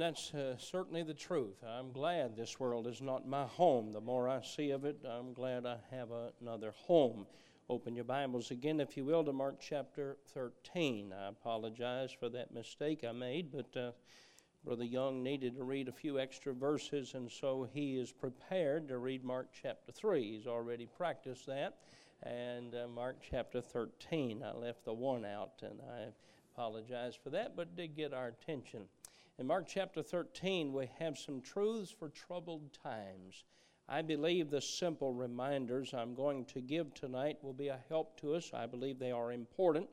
that's uh, certainly the truth. I'm glad this world is not my home. The more I see of it, I'm glad I have another home. Open your Bibles again, if you will, to Mark chapter 13. I apologize for that mistake I made, but uh, Brother Young needed to read a few extra verses, and so he is prepared to read Mark chapter 3. He's already practiced that. And uh, Mark chapter 13, I left the one out, and I apologize for that, but did get our attention. In Mark chapter 13, we have some truths for troubled times. I believe the simple reminders I'm going to give tonight will be a help to us. I believe they are important.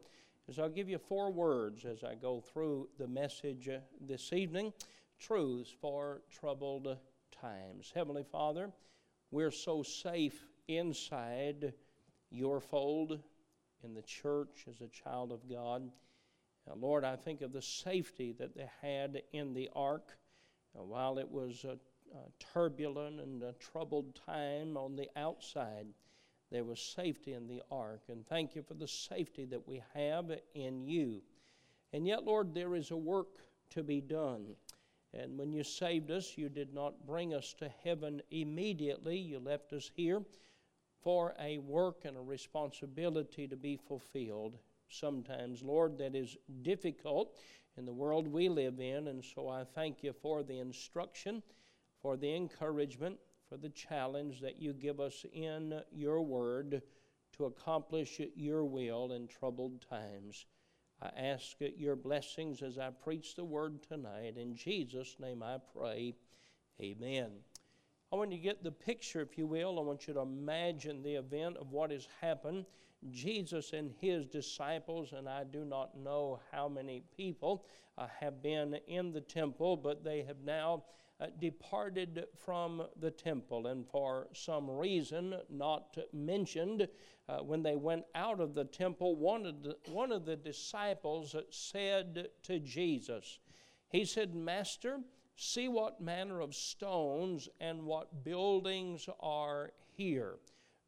As I'll give you four words as I go through the message uh, this evening truths for troubled times. Heavenly Father, we're so safe inside your fold in the church as a child of God. Uh, Lord, I think of the safety that they had in the ark uh, while it was a, a turbulent and a troubled time on the outside. There was safety in the ark, and thank you for the safety that we have in you. And yet, Lord, there is a work to be done. And when you saved us, you did not bring us to heaven immediately. You left us here for a work and a responsibility to be fulfilled sometimes, Lord, that is difficult in the world we live in. And so I thank you for the instruction, for the encouragement, for the challenge that you give us in your word to accomplish your will in troubled times. I ask your blessings as I preach the word tonight. In Jesus' name I pray. Amen. I want you to get the picture, if you will. I want you to imagine the event of what has happened. Jesus and his disciples, and I do not know how many people uh, have been in the temple, but they have now uh, departed from the temple, and for some reason not mentioned, uh, when they went out of the temple, one of the, one of the disciples said to Jesus, He said, Master, see what manner of stones and what buildings are here.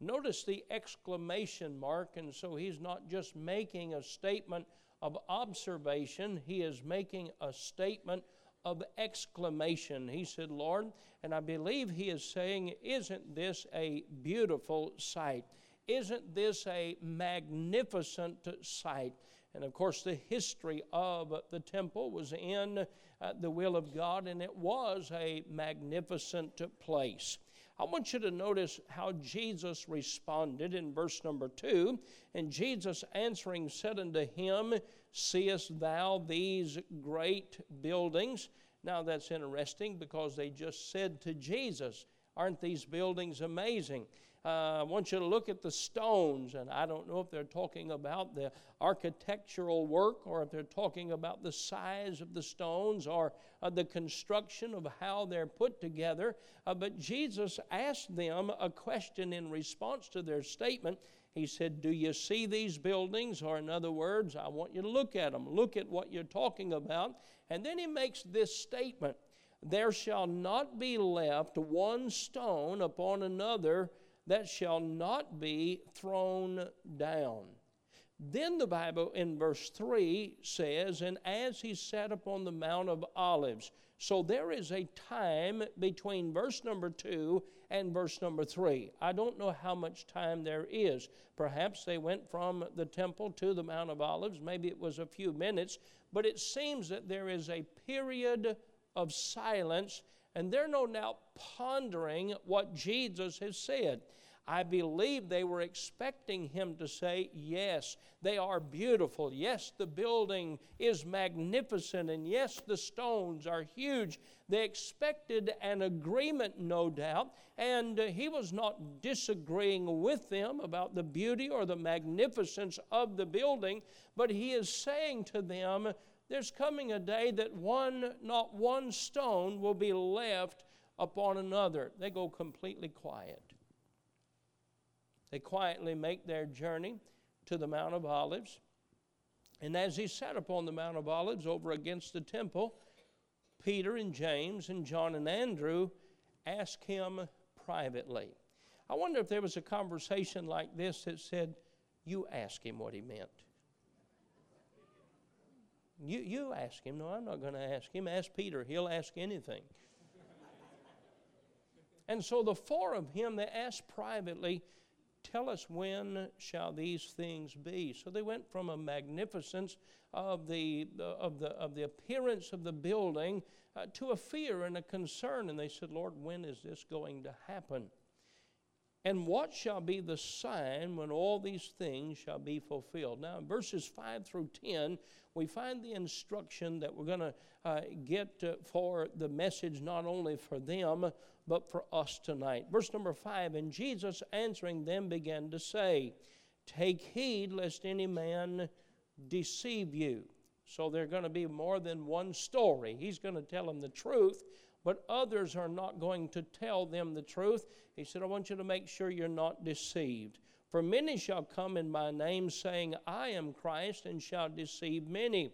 Notice the exclamation mark, and so he's not just making a statement of observation, he is making a statement of exclamation. He said, Lord, and I believe he is saying, Isn't this a beautiful sight? Isn't this a magnificent sight? And of course, the history of the temple was in uh, the will of God, and it was a magnificent place. I want you to notice how Jesus responded in verse number two. And Jesus answering said unto him, Seest thou these great buildings? Now that's interesting because they just said to Jesus, Aren't these buildings amazing? Uh, I want you to look at the stones, and I don't know if they're talking about the architectural work or if they're talking about the size of the stones or uh, the construction of how they're put together. Uh, but Jesus asked them a question in response to their statement. He said, Do you see these buildings? Or, in other words, I want you to look at them, look at what you're talking about. And then he makes this statement There shall not be left one stone upon another that shall not be thrown down. Then the Bible in verse 3 says, And as he sat upon the Mount of Olives. So there is a time between verse number 2 and verse number 3. I don't know how much time there is. Perhaps they went from the temple to the Mount of Olives. Maybe it was a few minutes. But it seems that there is a period of silence, and they're no doubt pondering what Jesus has said. I believe they were expecting him to say, Yes, they are beautiful. Yes, the building is magnificent. And yes, the stones are huge. They expected an agreement, no doubt. And he was not disagreeing with them about the beauty or the magnificence of the building, but he is saying to them, There's coming a day that one, not one stone, will be left upon another. They go completely quiet. They quietly make their journey to the Mount of Olives. And as he sat upon the Mount of Olives over against the temple, Peter and James and John and Andrew asked him privately. I wonder if there was a conversation like this that said, You ask him what he meant. You, you ask him. No, I'm not going to ask him. Ask Peter. He'll ask anything. and so the four of him, they asked privately, Tell us when shall these things be? So they went from a magnificence of the, of the, of the appearance of the building uh, to a fear and a concern. And they said, Lord, when is this going to happen? And what shall be the sign when all these things shall be fulfilled? Now, in verses 5 through 10, we find the instruction that we're going to uh, get uh, for the message not only for them, but for us tonight. Verse number 5 And Jesus answering them began to say, Take heed lest any man deceive you. So there are going to be more than one story. He's going to tell them the truth, but others are not going to tell them the truth. He said, I want you to make sure you're not deceived. For many shall come in my name, saying, I am Christ, and shall deceive many.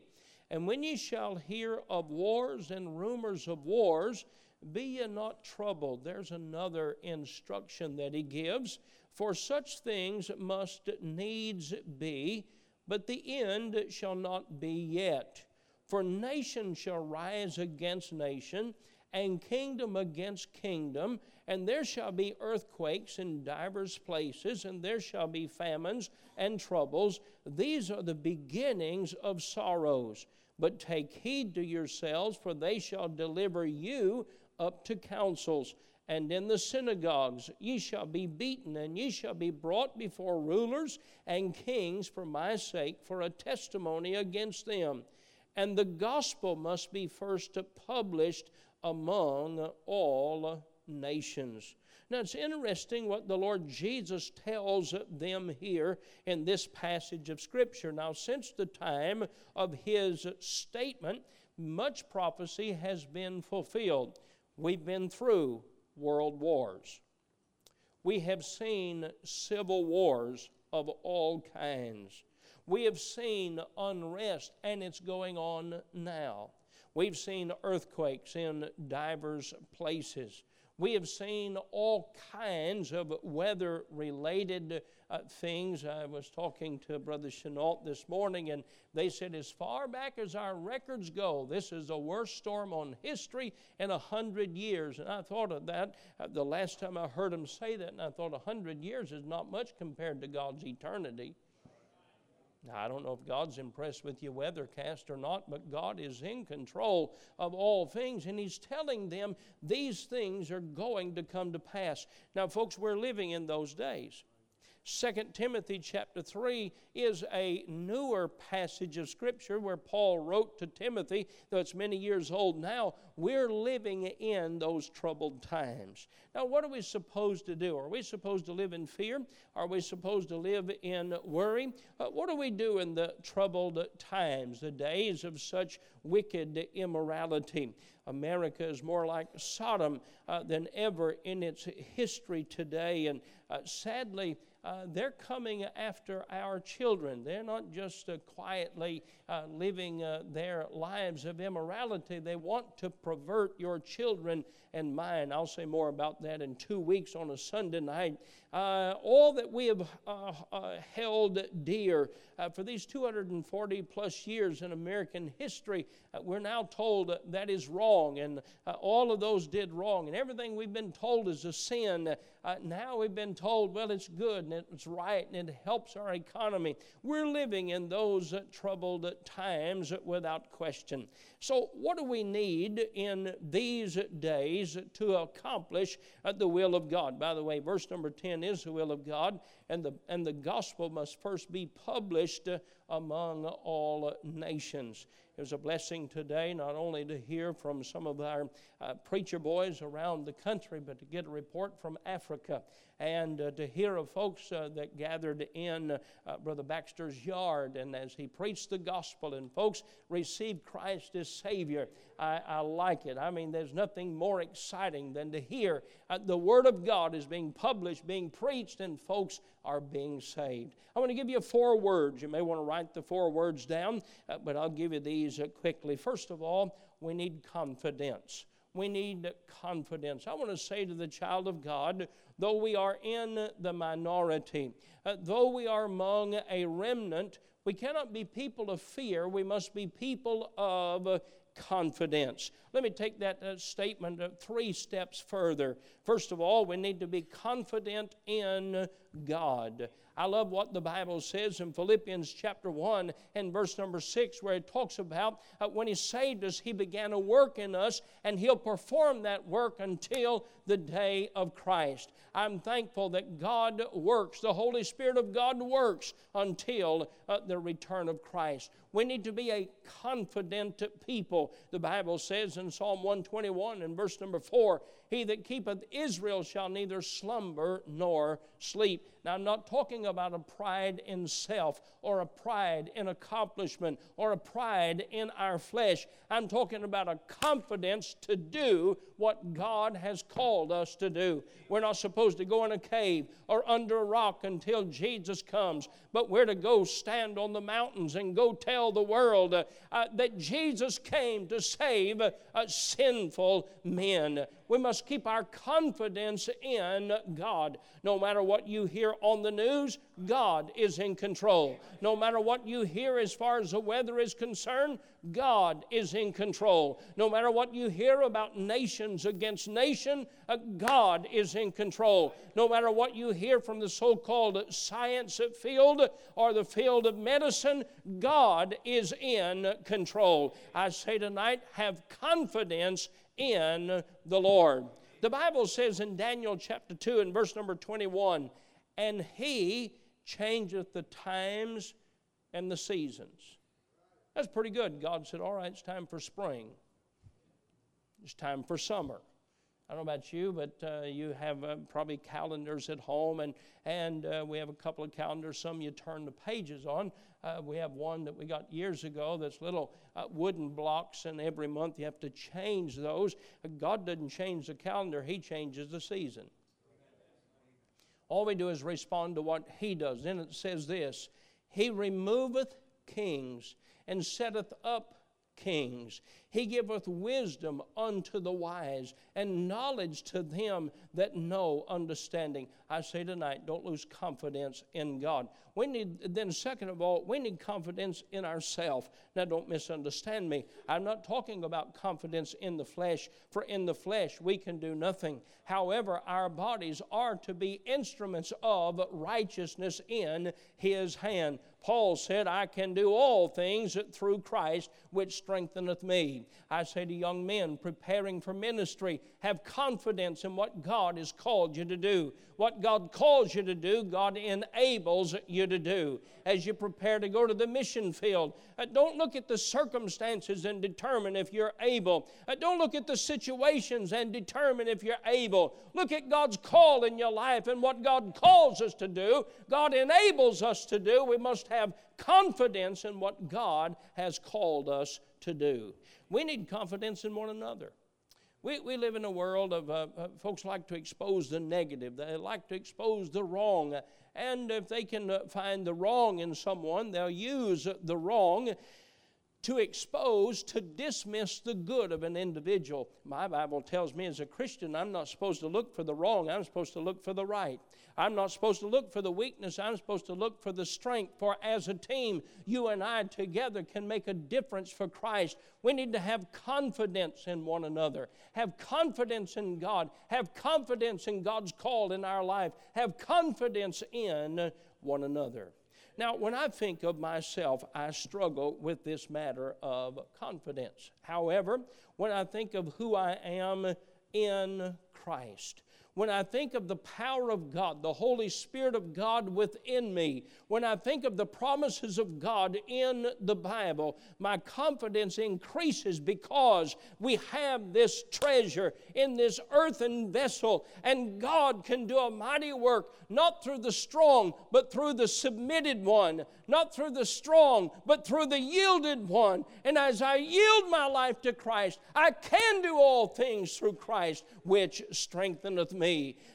And when ye shall hear of wars and rumors of wars, be ye not troubled. There's another instruction that he gives. For such things must needs be, but the end shall not be yet. For nation shall rise against nation, and kingdom against kingdom, and there shall be earthquakes in divers places, and there shall be famines and troubles. These are the beginnings of sorrows. But take heed to yourselves, for they shall deliver you up to councils. And in the synagogues ye shall be beaten, and ye shall be brought before rulers and kings for my sake, for a testimony against them. And the gospel must be first published among all nations. Now it's interesting what the Lord Jesus tells them here in this passage of Scripture. Now, since the time of his statement, much prophecy has been fulfilled. We've been through world wars. We have seen civil wars of all kinds. We have seen unrest, and it's going on now. We've seen earthquakes in divers places. We have seen all kinds of weather related uh, things. I was talking to Brother Chenault this morning, and they said, as far back as our records go, this is the worst storm on history in a hundred years. And I thought of that uh, the last time I heard him say that, and I thought a hundred years is not much compared to God's eternity. Now, I don't know if God's impressed with your weathercast or not, but God is in control of all things, and He's telling them these things are going to come to pass. Now, folks, we're living in those days. 2 Timothy chapter 3 is a newer passage of Scripture where Paul wrote to Timothy, though it's many years old now. We're living in those troubled times. Now, what are we supposed to do? Are we supposed to live in fear? Are we supposed to live in worry? Uh, what do we do in the troubled times, the days of such wicked immorality? America is more like Sodom uh, than ever in its history today. And uh, sadly, uh, they're coming after our children. They're not just uh, quietly uh, living uh, their lives of immorality. They want to pervert your children and mine. I'll say more about that in two weeks on a Sunday night. Uh, all that we have held dear for these 240 plus years in American history, we're now told that is wrong, and all of those did wrong, and everything we've been told is a sin. Uh, now we've been told, well, it's good and it's right and it helps our economy. We're living in those troubled times without question. So, what do we need in these days to accomplish uh, the will of God? By the way, verse number 10 is the will of God, and the, and the gospel must first be published uh, among all nations. It was a blessing today not only to hear from some of our uh, preacher boys around the country, but to get a report from Africa and uh, to hear of folks uh, that gathered in uh, Brother Baxter's yard and as he preached the gospel and folks received Christ as Savior. I, I like it. I mean, there's nothing more exciting than to hear uh, the Word of God is being published, being preached, and folks are being saved. I want to give you four words. You may want to write the four words down, uh, but I'll give you these quickly. First of all, we need confidence. We need confidence. I want to say to the child of God, though we are in the minority, uh, though we are among a remnant, We cannot be people of fear. We must be people of confidence. Let me take that uh, statement uh, three steps further. First of all, we need to be confident in God. I love what the Bible says in Philippians chapter 1 and verse number 6, where it talks about uh, when He saved us, He began a work in us, and He'll perform that work until the day of Christ. I'm thankful that God works, the Holy Spirit of God works until uh, the return of Christ. We need to be a confident people. The Bible says in Psalm 121 and verse number 4 He that keepeth Israel shall neither slumber nor sleep. Now, I'm not talking about a pride in self or a pride in accomplishment or a pride in our flesh. I'm talking about a confidence to do what God has called us to do. We're not supposed to go in a cave or under a rock until Jesus comes, but we're to go stand on the mountains and go tell the world uh, uh, that Jesus came to save uh, sinful men. We must keep our confidence in God. No matter what you hear on the news, God is in control. No matter what you hear as far as the weather is concerned, God is in control. No matter what you hear about nations against nation, uh, God is in control. No matter what you hear from the so called science field or the field of medicine, God is in control. I say tonight, have confidence in the Lord. The Bible says in Daniel chapter 2 and verse number 21 and he changeth the times and the seasons. That's pretty good. God said, All right, it's time for spring, it's time for summer. I don't know about you, but uh, you have uh, probably calendars at home, and, and uh, we have a couple of calendars. Some you turn the pages on. Uh, we have one that we got years ago that's little uh, wooden blocks, and every month you have to change those. God doesn't change the calendar, He changes the season. All we do is respond to what He does. Then it says this He removeth kings and setteth up kings. He giveth wisdom unto the wise and knowledge to them that know understanding. I say tonight, don't lose confidence in God. We need, then, second of all, we need confidence in ourselves. Now, don't misunderstand me. I'm not talking about confidence in the flesh, for in the flesh we can do nothing. However, our bodies are to be instruments of righteousness in His hand. Paul said, I can do all things through Christ, which strengtheneth me. I say to young men preparing for ministry, have confidence in what God has called you to do. What God calls you to do, God enables you to do. As you prepare to go to the mission field, uh, don't look at the circumstances and determine if you're able. Uh, don't look at the situations and determine if you're able. Look at God's call in your life and what God calls us to do, God enables us to do. We must have confidence in what God has called us to do. We need confidence in one another. We, we live in a world of uh, uh, folks like to expose the negative, they like to expose the wrong. And if they can uh, find the wrong in someone, they'll use the wrong to expose, to dismiss the good of an individual. My Bible tells me as a Christian, I'm not supposed to look for the wrong, I'm supposed to look for the right. I'm not supposed to look for the weakness, I'm supposed to look for the strength. For as a team, you and I together can make a difference for Christ. We need to have confidence in one another, have confidence in God, have confidence in God's call in our life, have confidence in one another. Now, when I think of myself, I struggle with this matter of confidence. However, when I think of who I am in Christ, when I think of the power of God, the Holy Spirit of God within me, when I think of the promises of God in the Bible, my confidence increases because we have this treasure in this earthen vessel, and God can do a mighty work, not through the strong, but through the submitted one, not through the strong, but through the yielded one. And as I yield my life to Christ, I can do all things through Christ, which strengtheneth me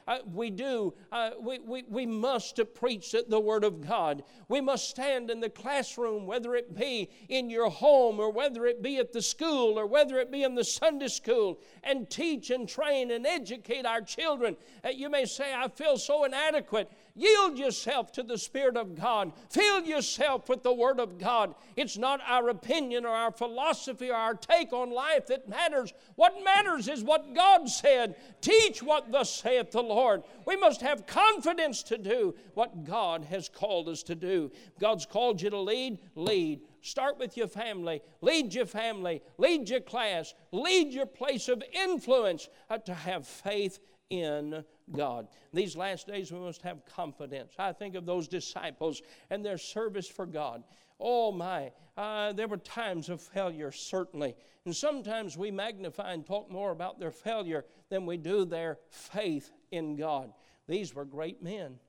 Uh, we do, uh, we, we, we must preach the Word of God. We must stand in the classroom, whether it be in your home or whether it be at the school or whether it be in the Sunday school, and teach and train and educate our children. Uh, you may say, I feel so inadequate. Yield yourself to the Spirit of God. Fill yourself with the Word of God. It's not our opinion or our philosophy or our take on life that matters. What matters is what God said. Teach what thus saith the Lord. We must have confidence to do what God has called us to do. God's called you to lead, lead. Start with your family. Lead your family. Lead your class. Lead your place of influence uh, to have faith in God. These last days we must have confidence. I think of those disciples and their service for God. Oh my, uh, there were times of failure, certainly. And sometimes we magnify and talk more about their failure than we do their faith in God. These were great men.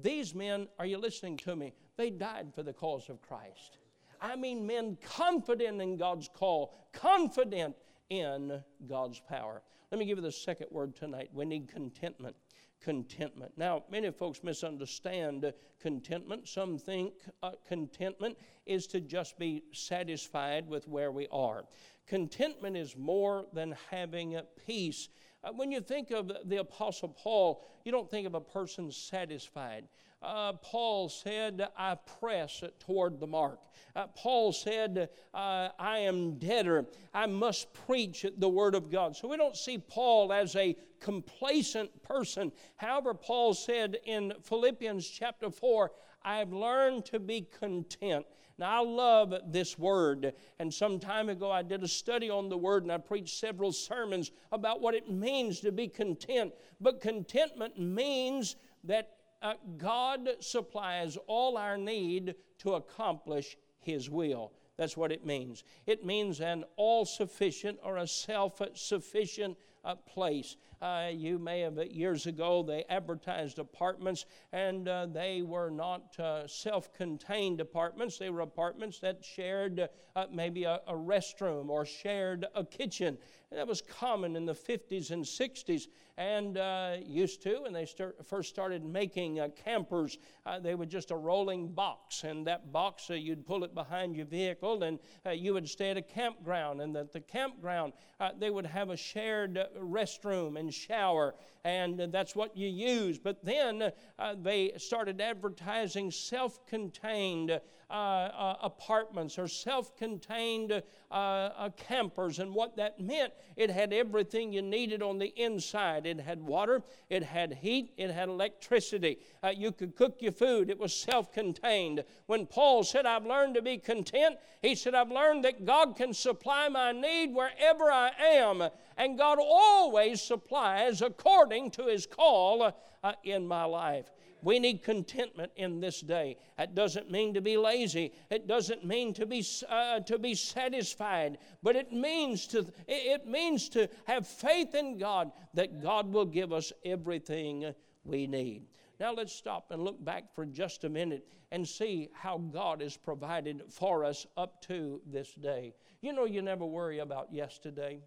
These men, are you listening to me? They died for the cause of Christ. I mean, men confident in God's call, confident in God's power. Let me give you the second word tonight. We need contentment. Contentment. Now, many folks misunderstand contentment. Some think uh, contentment is to just be satisfied with where we are. Contentment is more than having peace. Uh, when you think of the Apostle Paul, you don't think of a person satisfied uh, Paul said, I press toward the mark. Uh, Paul said, uh, I am debtor. I must preach the word of God. So we don't see Paul as a complacent person. However, Paul said in Philippians chapter 4, I've learned to be content. Now, I love this word. And some time ago, I did a study on the word and I preached several sermons about what it means to be content. But contentment means that uh, God supplies all our need to accomplish His will. That's what it means. It means an all sufficient or a self sufficient uh, place. Uh, you may have, years ago, they advertised apartments, and uh, they were not uh, self contained apartments. They were apartments that shared uh, maybe a, a, restroom or shared a kitchen. And that was common in the 50s and 60s and uh, used to. And they start, first started making uh, campers. they were just a rolling box, and that box, you'd pull it behind your vehicle, and you would stay at a campground. And at the campground, they would have a shared restroom and shower, and that's what you use. But then uh, they started advertising self contained uh, uh, apartments or self contained uh, uh, campers. And what that meant, it had everything you needed on the inside. It had water, it had heat, it had electricity. You could cook your food, it was self contained. When Paul said, I've learned to be content, he said, I've learned that God can supply my need wherever I am. And God always supplies according to his call uh, in my life. We need contentment in this day. That doesn't mean to be lazy. It doesn't mean to be uh, to be satisfied, but it means to it means to have faith in God that God will give us everything we need. Now let's stop and look back for just a minute and see how God has provided for us up to this day. You know, you never worry about yesterday.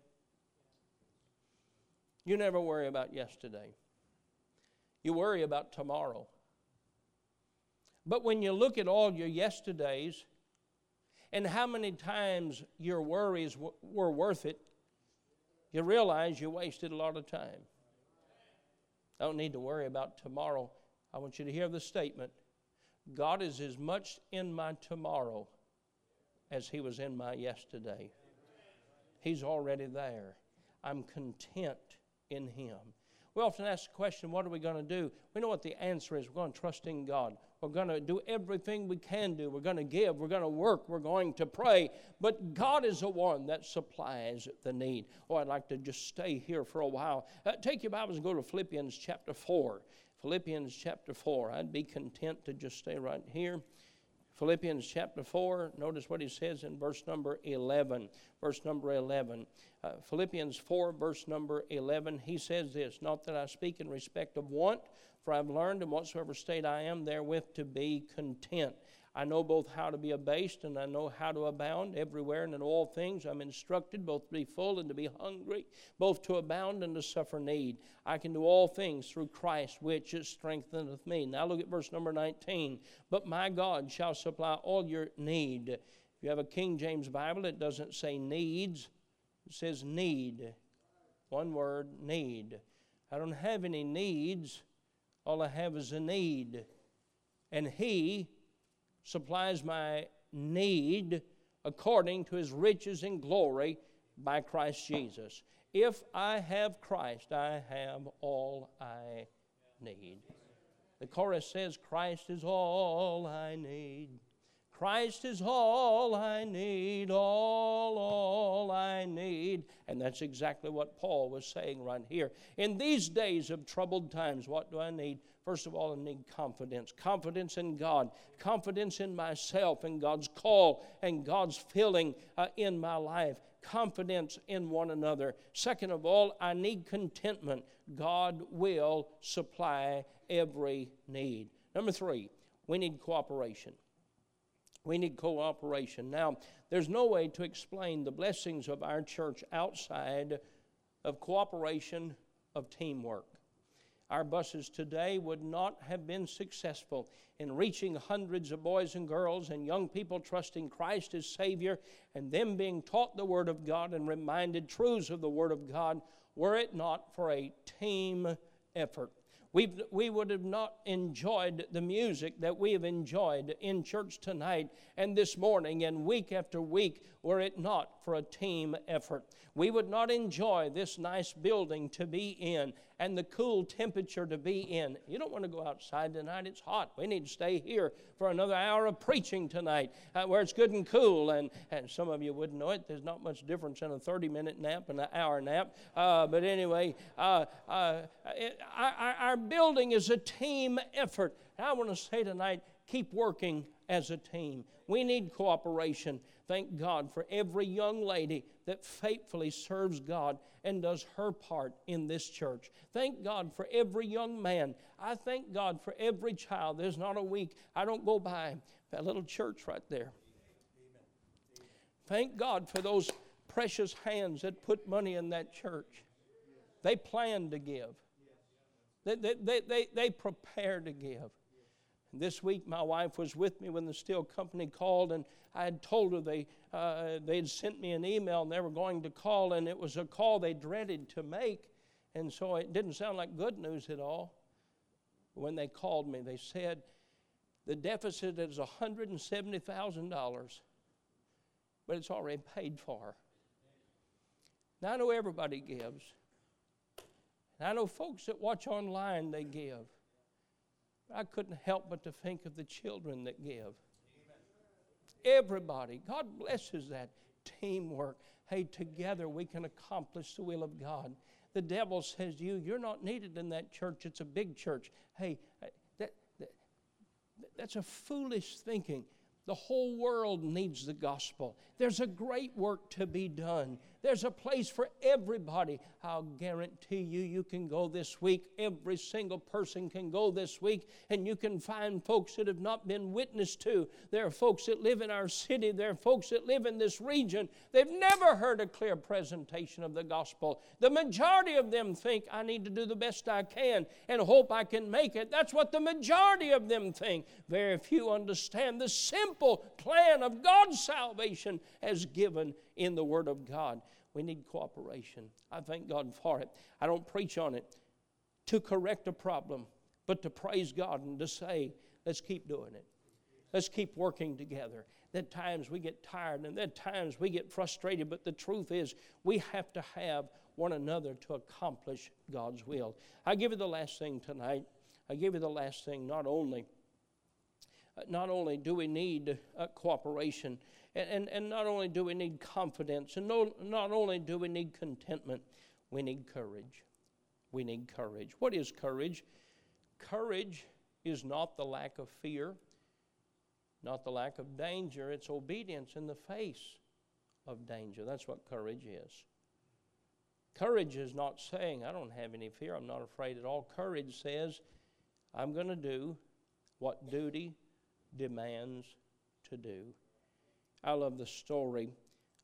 You never worry about yesterday. You worry about tomorrow. But when you look at all your yesterdays and how many times your worries w- were worth it, you realize you wasted a lot of time. I don't need to worry about tomorrow. I want you to hear the statement God is as much in my tomorrow as He was in my yesterday. He's already there. I'm content in Him. We often ask the question, what are we going to do? We know what the answer is. We're going to trust in God. We're going to do everything we can do. We're going to give. We're going to work. We're going to pray. But God is the one that supplies the need. Oh, I'd like to just stay here for a while. Uh, take your Bibles and go to Philippians chapter 4. Philippians chapter 4. I'd be content to just stay right here. Philippians chapter 4, notice what he says in verse number 11. Verse number 11. Uh, Philippians 4, verse number 11, he says this Not that I speak in respect of want, for I've learned in whatsoever state I am therewith to be content. I know both how to be abased and I know how to abound everywhere and in all things. I'm instructed both to be full and to be hungry, both to abound and to suffer need. I can do all things through Christ, which strengtheneth me. Now look at verse number 19. But my God shall supply all your need. If you have a King James Bible, it doesn't say needs, it says need. One word, need. I don't have any needs All I have is a need. And He supplies my need according to His riches and glory by Christ Jesus. If I have Christ, I have all I need. The chorus says, Christ is all I need. Christ is all I need, all, all I need. And that's exactly what Paul was saying right here. In these days of troubled times, what do I need? First of all, I need confidence. Confidence in God, confidence in myself and God's call and God's filling uh, in my life, confidence in one another. Second of all, I need contentment. God will supply every need. Number three, we need cooperation. We need cooperation. Now, there's no way to explain the blessings of our church outside of cooperation, of teamwork. Our buses today would not have been successful in reaching hundreds of boys and girls and young people trusting Christ as Savior and them being taught the Word of God and reminded truths of the Word of God were it not for a team effort. we we would have not enjoyed the music that we have enjoyed in church tonight and this morning and week after week were it not for a team effort. We would not enjoy this nice building to be in and the cool temperature to be in. You don't want to go outside tonight, it's hot. We need to stay here for another hour of preaching tonight uh, where it's good and cool. And, and some of you wouldn't know it, there's not much difference in a 30 minute nap and an hour nap. Uh, but anyway, uh, uh it, our, our building is a team effort. And I want to say tonight, keep working as a team. We need cooperation. Thank God for every young lady that faithfully serves God and does her part in this church. Thank God for every young man. I thank God for every child. There's not a week I don't go by that little church right there. Thank God for those precious hands that put money in that church. They plan to give, they, they, they, they, they prepare to give. This week, my wife was with me when the steel company called, and I had told her they uh, they had sent me an email and they were going to call, and it was a call they dreaded to make, and so it didn't sound like good news at all. When they called me, they said the deficit is $170,000, but it's already paid for. Now I know everybody gives. And I know folks that watch online, they give. I couldn't help but to think of the children that give. Everybody, God blesses that teamwork. Hey, together we can accomplish the will of God. The devil says to you, You're not needed in that church, it's a big church. Hey, that, that, that's a foolish thinking. The whole world needs the gospel. There's a great work to be done. There's a place for everybody. I'll guarantee you, you can go this week. Every single person can go this week, and you can find folks that have not been witnessed to. There are folks that live in our city, there are folks that live in this region. They've never heard a clear presentation of the gospel. The majority of them think, I need to do the best I can and hope I can make it. That's what the majority of them think. Very few understand the simple plan of God's salvation as given in the Word of God. We need cooperation. I thank God for it. I don't preach on it to correct a problem, but to praise God and to say, let's keep doing it. Let's keep working together. At times we get tired and at times we get frustrated, but the truth is we have to have one another to accomplish God's will. I give you the last thing tonight. I give you the last thing. Not only, not only do we need uh, cooperation, and, and, and not only do we need confidence, and no, not only do we need contentment, we need courage. We need courage. What is courage? Courage is not the lack of fear, not the lack of danger, it's obedience in the face of danger. That's what courage is. Courage is not saying, I don't have any fear, I'm not afraid at all. Courage says, I'm going to do what duty demands to do. I love the story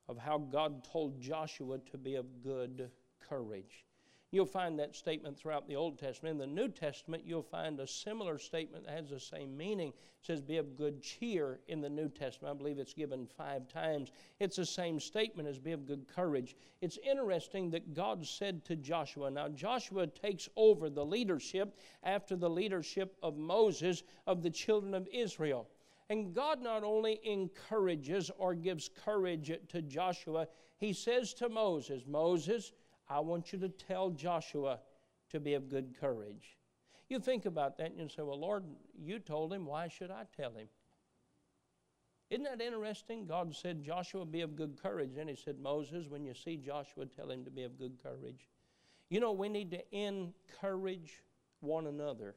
of how God told Joshua to be of good courage. You'll find that statement throughout the Old Testament. In the New Testament, you'll find a similar statement that has the same meaning. It says, Be of good cheer in the New Testament. I believe it's given five times. It's the same statement as be of good courage. It's interesting that God said to Joshua, now Joshua takes over the leadership after the leadership of Moses of the children of Israel. And God not only encourages or gives courage to Joshua, He says to Moses, Moses, I want you to tell Joshua to be of good courage. You think about that and you say, Well, Lord, you told him, why should I tell him? Isn't that interesting? God said, Joshua, be of good courage. And he said, Moses, when you see Joshua, tell him to be of good courage. You know, we need to encourage one another.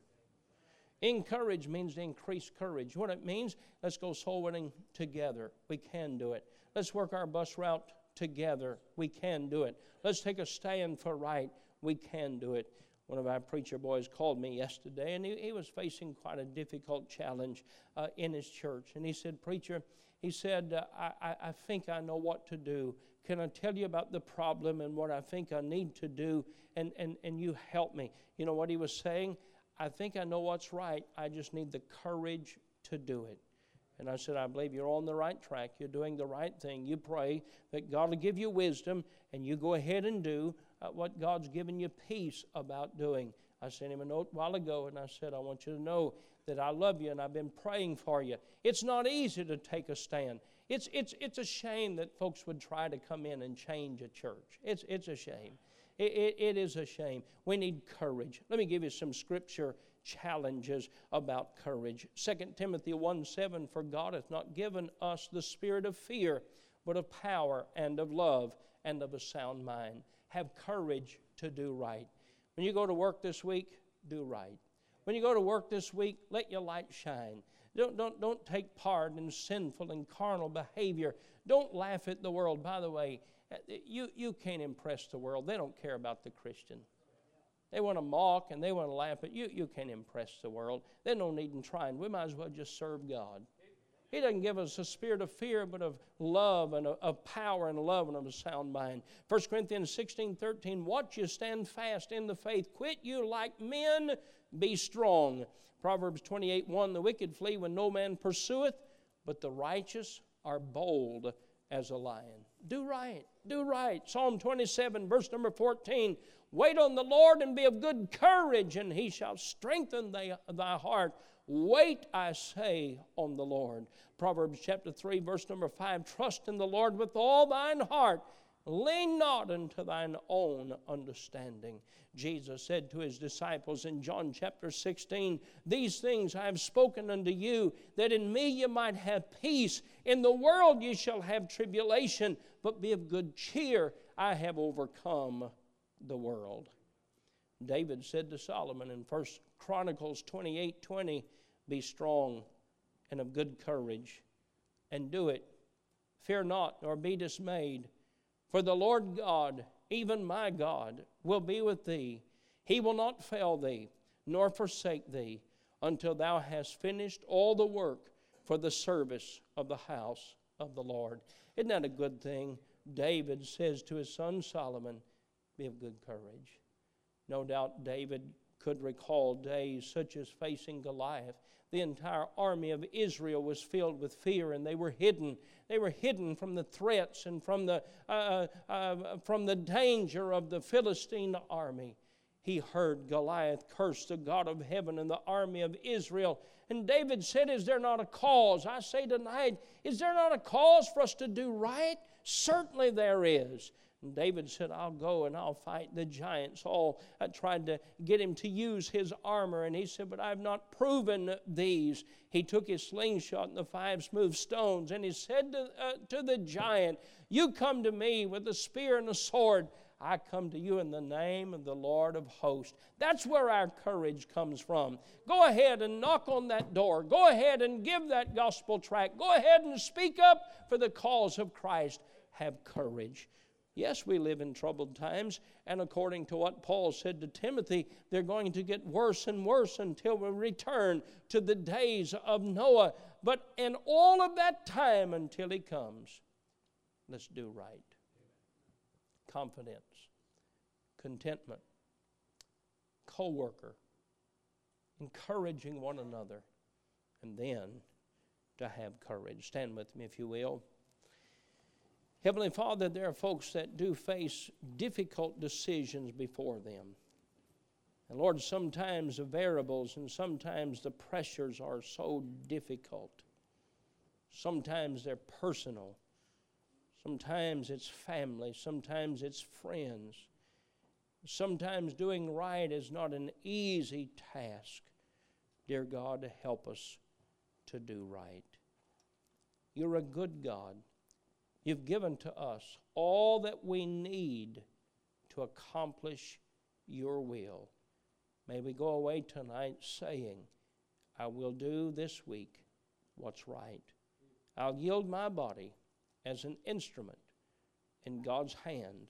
Encourage means to increase courage. What it means, let's go soul winning together. We can do it. Let's work our bus route together. We can do it. Let's take a stand for right. We can do it. One of our preacher boys called me yesterday, and he, he was facing quite a difficult challenge uh, in his church. And he said, Preacher, he said, uh, I, I think I know what to do. Can I tell you about the problem and what I think I need to do? And, and, and you help me. You know what he was saying? I think I know what's right. I just need the courage to do it. And I said, I believe you're on the right track. You're doing the right thing. You pray that God will give you wisdom, and you go ahead and do uh, what God's given you peace about doing. I sent him a note a while ago, and I said, I want you to know that I love you, and I've been praying for you. It's not easy to take a stand. It's, it's, it's a shame that folks would try to come in and change a church. It's, it's a shame. It, it, it is a shame. We need courage. Let me give you some scripture challenges about courage. 2 Timothy 1 7 For God hath not given us the spirit of fear, but of power and of love and of a sound mind. Have courage to do right. When you go to work this week, do right. When you go to work this week, let your light shine. Don't, don't, don't take part in sinful and carnal behavior. Don't laugh at the world. By the way, eh, you, you can't impress the world. They don't care about the Christian. They want to mock and they want to laugh, but you, you can't impress the world. There's no need in trying. We might as well just serve God. He doesn't give us a spirit of fear, but of love and of power and love and of a sound mind. 1 Corinthians 16 13, watch you stand fast in the faith. Quit you like men, be strong. Proverbs 28 1, the wicked flee when no man pursueth, but the righteous are bold as a lion. Do right, do right. Psalm 27, verse number 14, Wait on the Lord and be of good courage, and he shall strengthen thy, thy heart. Wait, I say, on the Lord. Proverbs chapter 3, verse number 5 Trust in the Lord with all thine heart. Lean not unto thine own understanding. Jesus said to his disciples in John chapter 16, These things I have spoken unto you, that in me you might have peace. In the world you shall have tribulation, but be of good cheer. I have overcome the world. David said to Solomon in 1 Chronicles 28 20, Be strong and of good courage, and do it. Fear not, nor be dismayed, for the Lord God, even my God, will be with thee. He will not fail thee, nor forsake thee, until thou hast finished all the work for the service of the house of the Lord. Isn't that a good thing? David says to his son Solomon, be of good courage. No doubt David could recall days such as facing Goliath. The entire army of Israel was filled with fear and they were hidden. They were hidden from the threats and from the, uh, uh, uh from the danger of the Philistine army. He heard Goliath curse the God of heaven and the army of Israel. And David said, Is there not a cause? I say tonight, is there not a cause for us to do right? Certainly there is. And David said, I'll go and I'll fight the giants. Saul I tried to get him to use his armor, and he said, But I've not proven these. He took his slingshot and the five smooth stones, and he said to, uh, to the giant, You come to me with a spear and a sword. I come to you in the name of the Lord of hosts. That's where our courage comes from. Go ahead and knock on that door. Go ahead and give that gospel tract. Go ahead and speak up for the cause of Christ. Have courage. Yes, we live in troubled times, and according to what Paul said to Timothy, they're going to get worse and worse until we return to the days of Noah. But in all of that time until he comes, let's do right. Confidence, contentment, co worker, encouraging one another, and then to have courage. Stand with me, if you will. Heavenly Father, there are folks that do face difficult decisions before them. And Lord, sometimes the variables and sometimes the pressures are so difficult. Sometimes they're personal. Sometimes it's family. Sometimes it's friends. Sometimes doing right is not an easy task. Dear God, help us to do right. You're a good God. You've given to us all that we need to accomplish your will. May we go away tonight saying, I will do this week what's right. I'll yield my body as an instrument in God's hand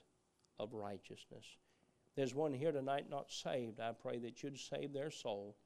of righteousness. There's one here tonight not saved. I pray that you'd save their soul